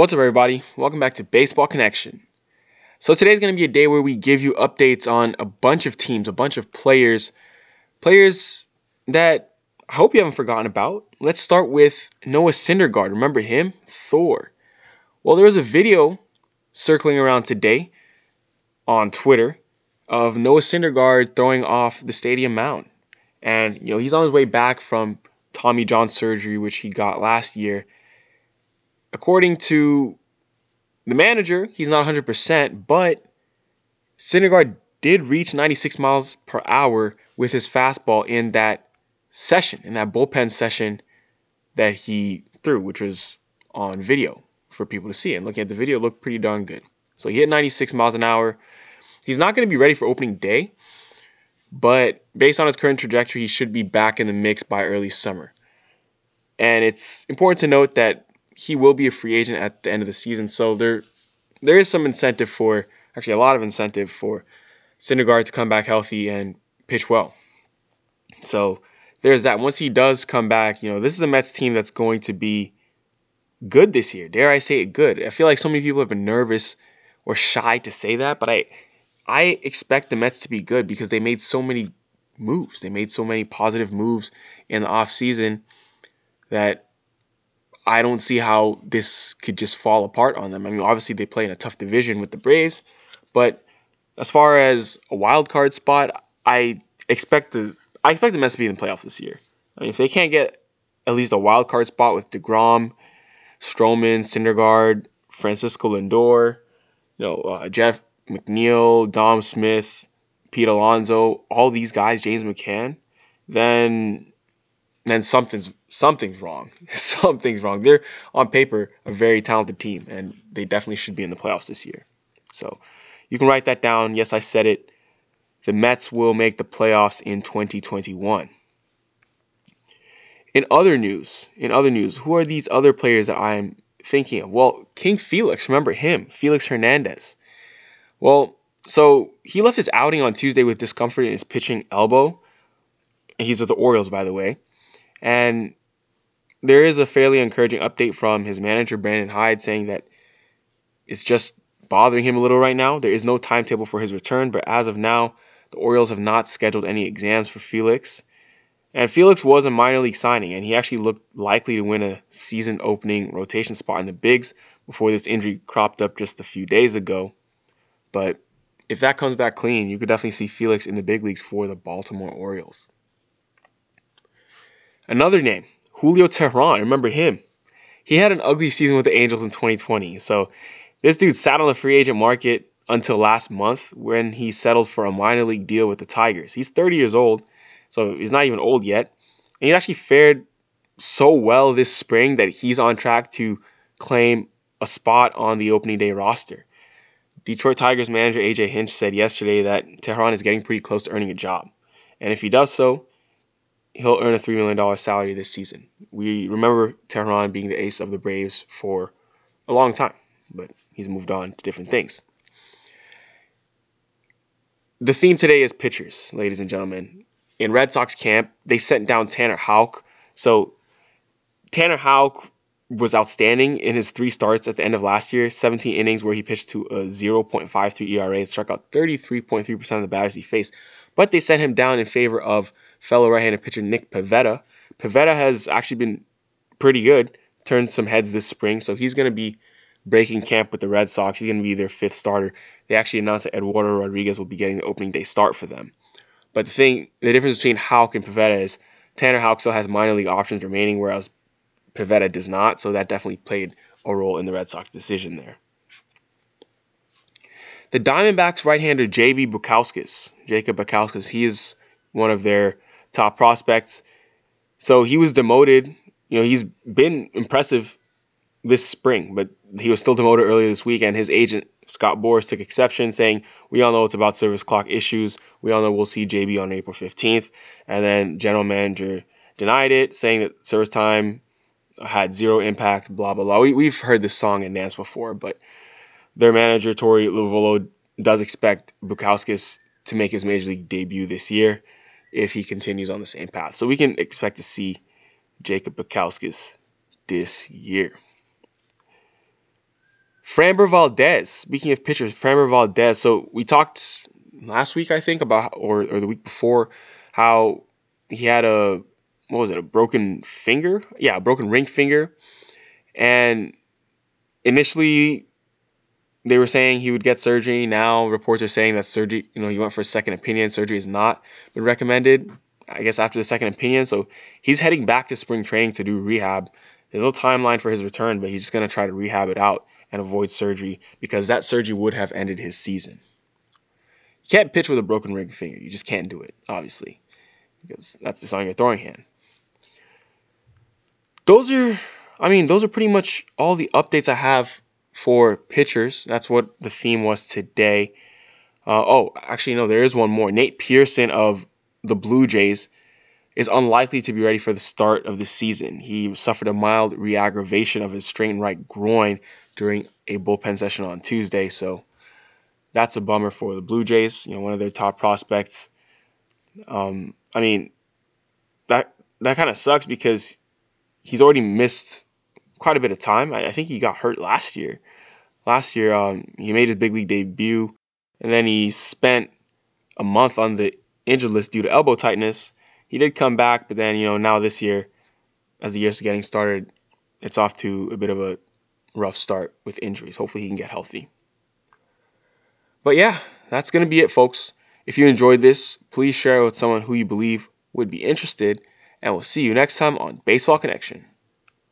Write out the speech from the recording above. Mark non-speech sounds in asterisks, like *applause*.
What's up, everybody? Welcome back to Baseball Connection. So, today's going to be a day where we give you updates on a bunch of teams, a bunch of players, players that I hope you haven't forgotten about. Let's start with Noah Syndergaard. Remember him? Thor. Well, there was a video circling around today on Twitter of Noah Syndergaard throwing off the stadium mound. And, you know, he's on his way back from Tommy John surgery, which he got last year according to the manager, he's not 100%, but Syndergaard did reach 96 miles per hour with his fastball in that session, in that bullpen session that he threw, which was on video for people to see. And looking at the video, looked pretty darn good. So he hit 96 miles an hour. He's not going to be ready for opening day, but based on his current trajectory, he should be back in the mix by early summer. And it's important to note that he will be a free agent at the end of the season. So there there is some incentive for actually a lot of incentive for Syndergaard to come back healthy and pitch well. So there's that. Once he does come back, you know, this is a Mets team that's going to be good this year. Dare I say it good? I feel like so many people have been nervous or shy to say that, but I I expect the Mets to be good because they made so many moves. They made so many positive moves in the offseason that I don't see how this could just fall apart on them. I mean, obviously they play in a tough division with the Braves, but as far as a wild card spot, I expect the I expect the Mets to be in the playoffs this year. I mean, if they can't get at least a wild card spot with Degrom, Stroman, Syndergaard, Francisco Lindor, you know, uh, Jeff McNeil, Dom Smith, Pete Alonso, all these guys, James McCann, then then something's something's wrong. *laughs* something's wrong. They're on paper a very talented team, and they definitely should be in the playoffs this year. So you can write that down. Yes, I said it. The Mets will make the playoffs in 2021. In other news, in other news, who are these other players that I'm thinking of? Well, King Felix, remember him, Felix Hernandez. Well, so he left his outing on Tuesday with discomfort in his pitching elbow. He's with the Orioles, by the way. And there is a fairly encouraging update from his manager, Brandon Hyde, saying that it's just bothering him a little right now. There is no timetable for his return, but as of now, the Orioles have not scheduled any exams for Felix. And Felix was a minor league signing, and he actually looked likely to win a season opening rotation spot in the Bigs before this injury cropped up just a few days ago. But if that comes back clean, you could definitely see Felix in the big leagues for the Baltimore Orioles. Another name, Julio Teheran. Remember him? He had an ugly season with the Angels in 2020. So this dude sat on the free agent market until last month when he settled for a minor league deal with the Tigers. He's 30 years old, so he's not even old yet. And he actually fared so well this spring that he's on track to claim a spot on the opening day roster. Detroit Tigers manager AJ Hinch said yesterday that Teheran is getting pretty close to earning a job. And if he does so, he'll earn a $3 million salary this season. We remember Teheran being the ace of the Braves for a long time, but he's moved on to different things. The theme today is pitchers, ladies and gentlemen. In Red Sox camp, they sent down Tanner Houck. So Tanner Houck was outstanding in his three starts at the end of last year 17 innings where he pitched to a 0.53 ERA and struck out 33.3% of the batters he faced. But they sent him down in favor of fellow right-handed pitcher Nick Pivetta. Pivetta has actually been pretty good, turned some heads this spring, so he's going to be breaking camp with the Red Sox. He's going to be their fifth starter. They actually announced that Eduardo Rodriguez will be getting the opening day start for them. But the thing, the difference between Houck and Pivetta is Tanner Houck still has minor league options remaining, whereas Pivetta does not. So that definitely played a role in the Red Sox decision there. The Diamondbacks right-hander J.B. Bukauskas, Jacob Bukauskas, he is one of their top prospects. So he was demoted. You know, he's been impressive this spring, but he was still demoted earlier this week, and his agent Scott Boras took exception, saying, "We all know it's about service clock issues. We all know we'll see JB on April 15th." And then general manager denied it, saying that service time had zero impact. Blah blah blah. We, we've heard this song and dance before, but their manager Torey Lovullo does expect Bukauskas to make his major league debut this year if he continues on the same path. So we can expect to see Jacob Bukauskas this year. Framber Valdez. Speaking of pitchers, Framber Valdez. So we talked last week, I think, about or or the week before, how he had a what was it, a broken finger? Yeah, a broken ring finger, and initially they were saying he would get surgery. Now reports are saying that surgery, you know, he went for a second opinion. Surgery has not been recommended. I guess after the second opinion, so he's heading back to spring training to do rehab. There's no timeline for his return, but he's just gonna try to rehab it out and avoid surgery because that surgery would have ended his season. You can't pitch with a broken ring finger. You just can't do it, obviously, because that's just on your throwing hand. Those are, I mean, those are pretty much all the updates I have for pitchers. That's what the theme was today. Uh, oh, actually, no, there is one more. Nate Pearson of the Blue Jays is unlikely to be ready for the start of the season. He suffered a mild reaggravation of his strained right groin during a bullpen session on Tuesday, so that's a bummer for the Blue Jays. You know, one of their top prospects. Um, I mean, that that kind of sucks because he's already missed quite a bit of time. I, I think he got hurt last year. Last year, um, he made his big league debut, and then he spent a month on the injured list due to elbow tightness. He did come back, but then you know now this year, as the year's getting started, it's off to a bit of a rough start with injuries. Hopefully, he can get healthy. But yeah, that's gonna be it, folks. If you enjoyed this, please share it with someone who you believe would be interested, and we'll see you next time on Baseball Connection.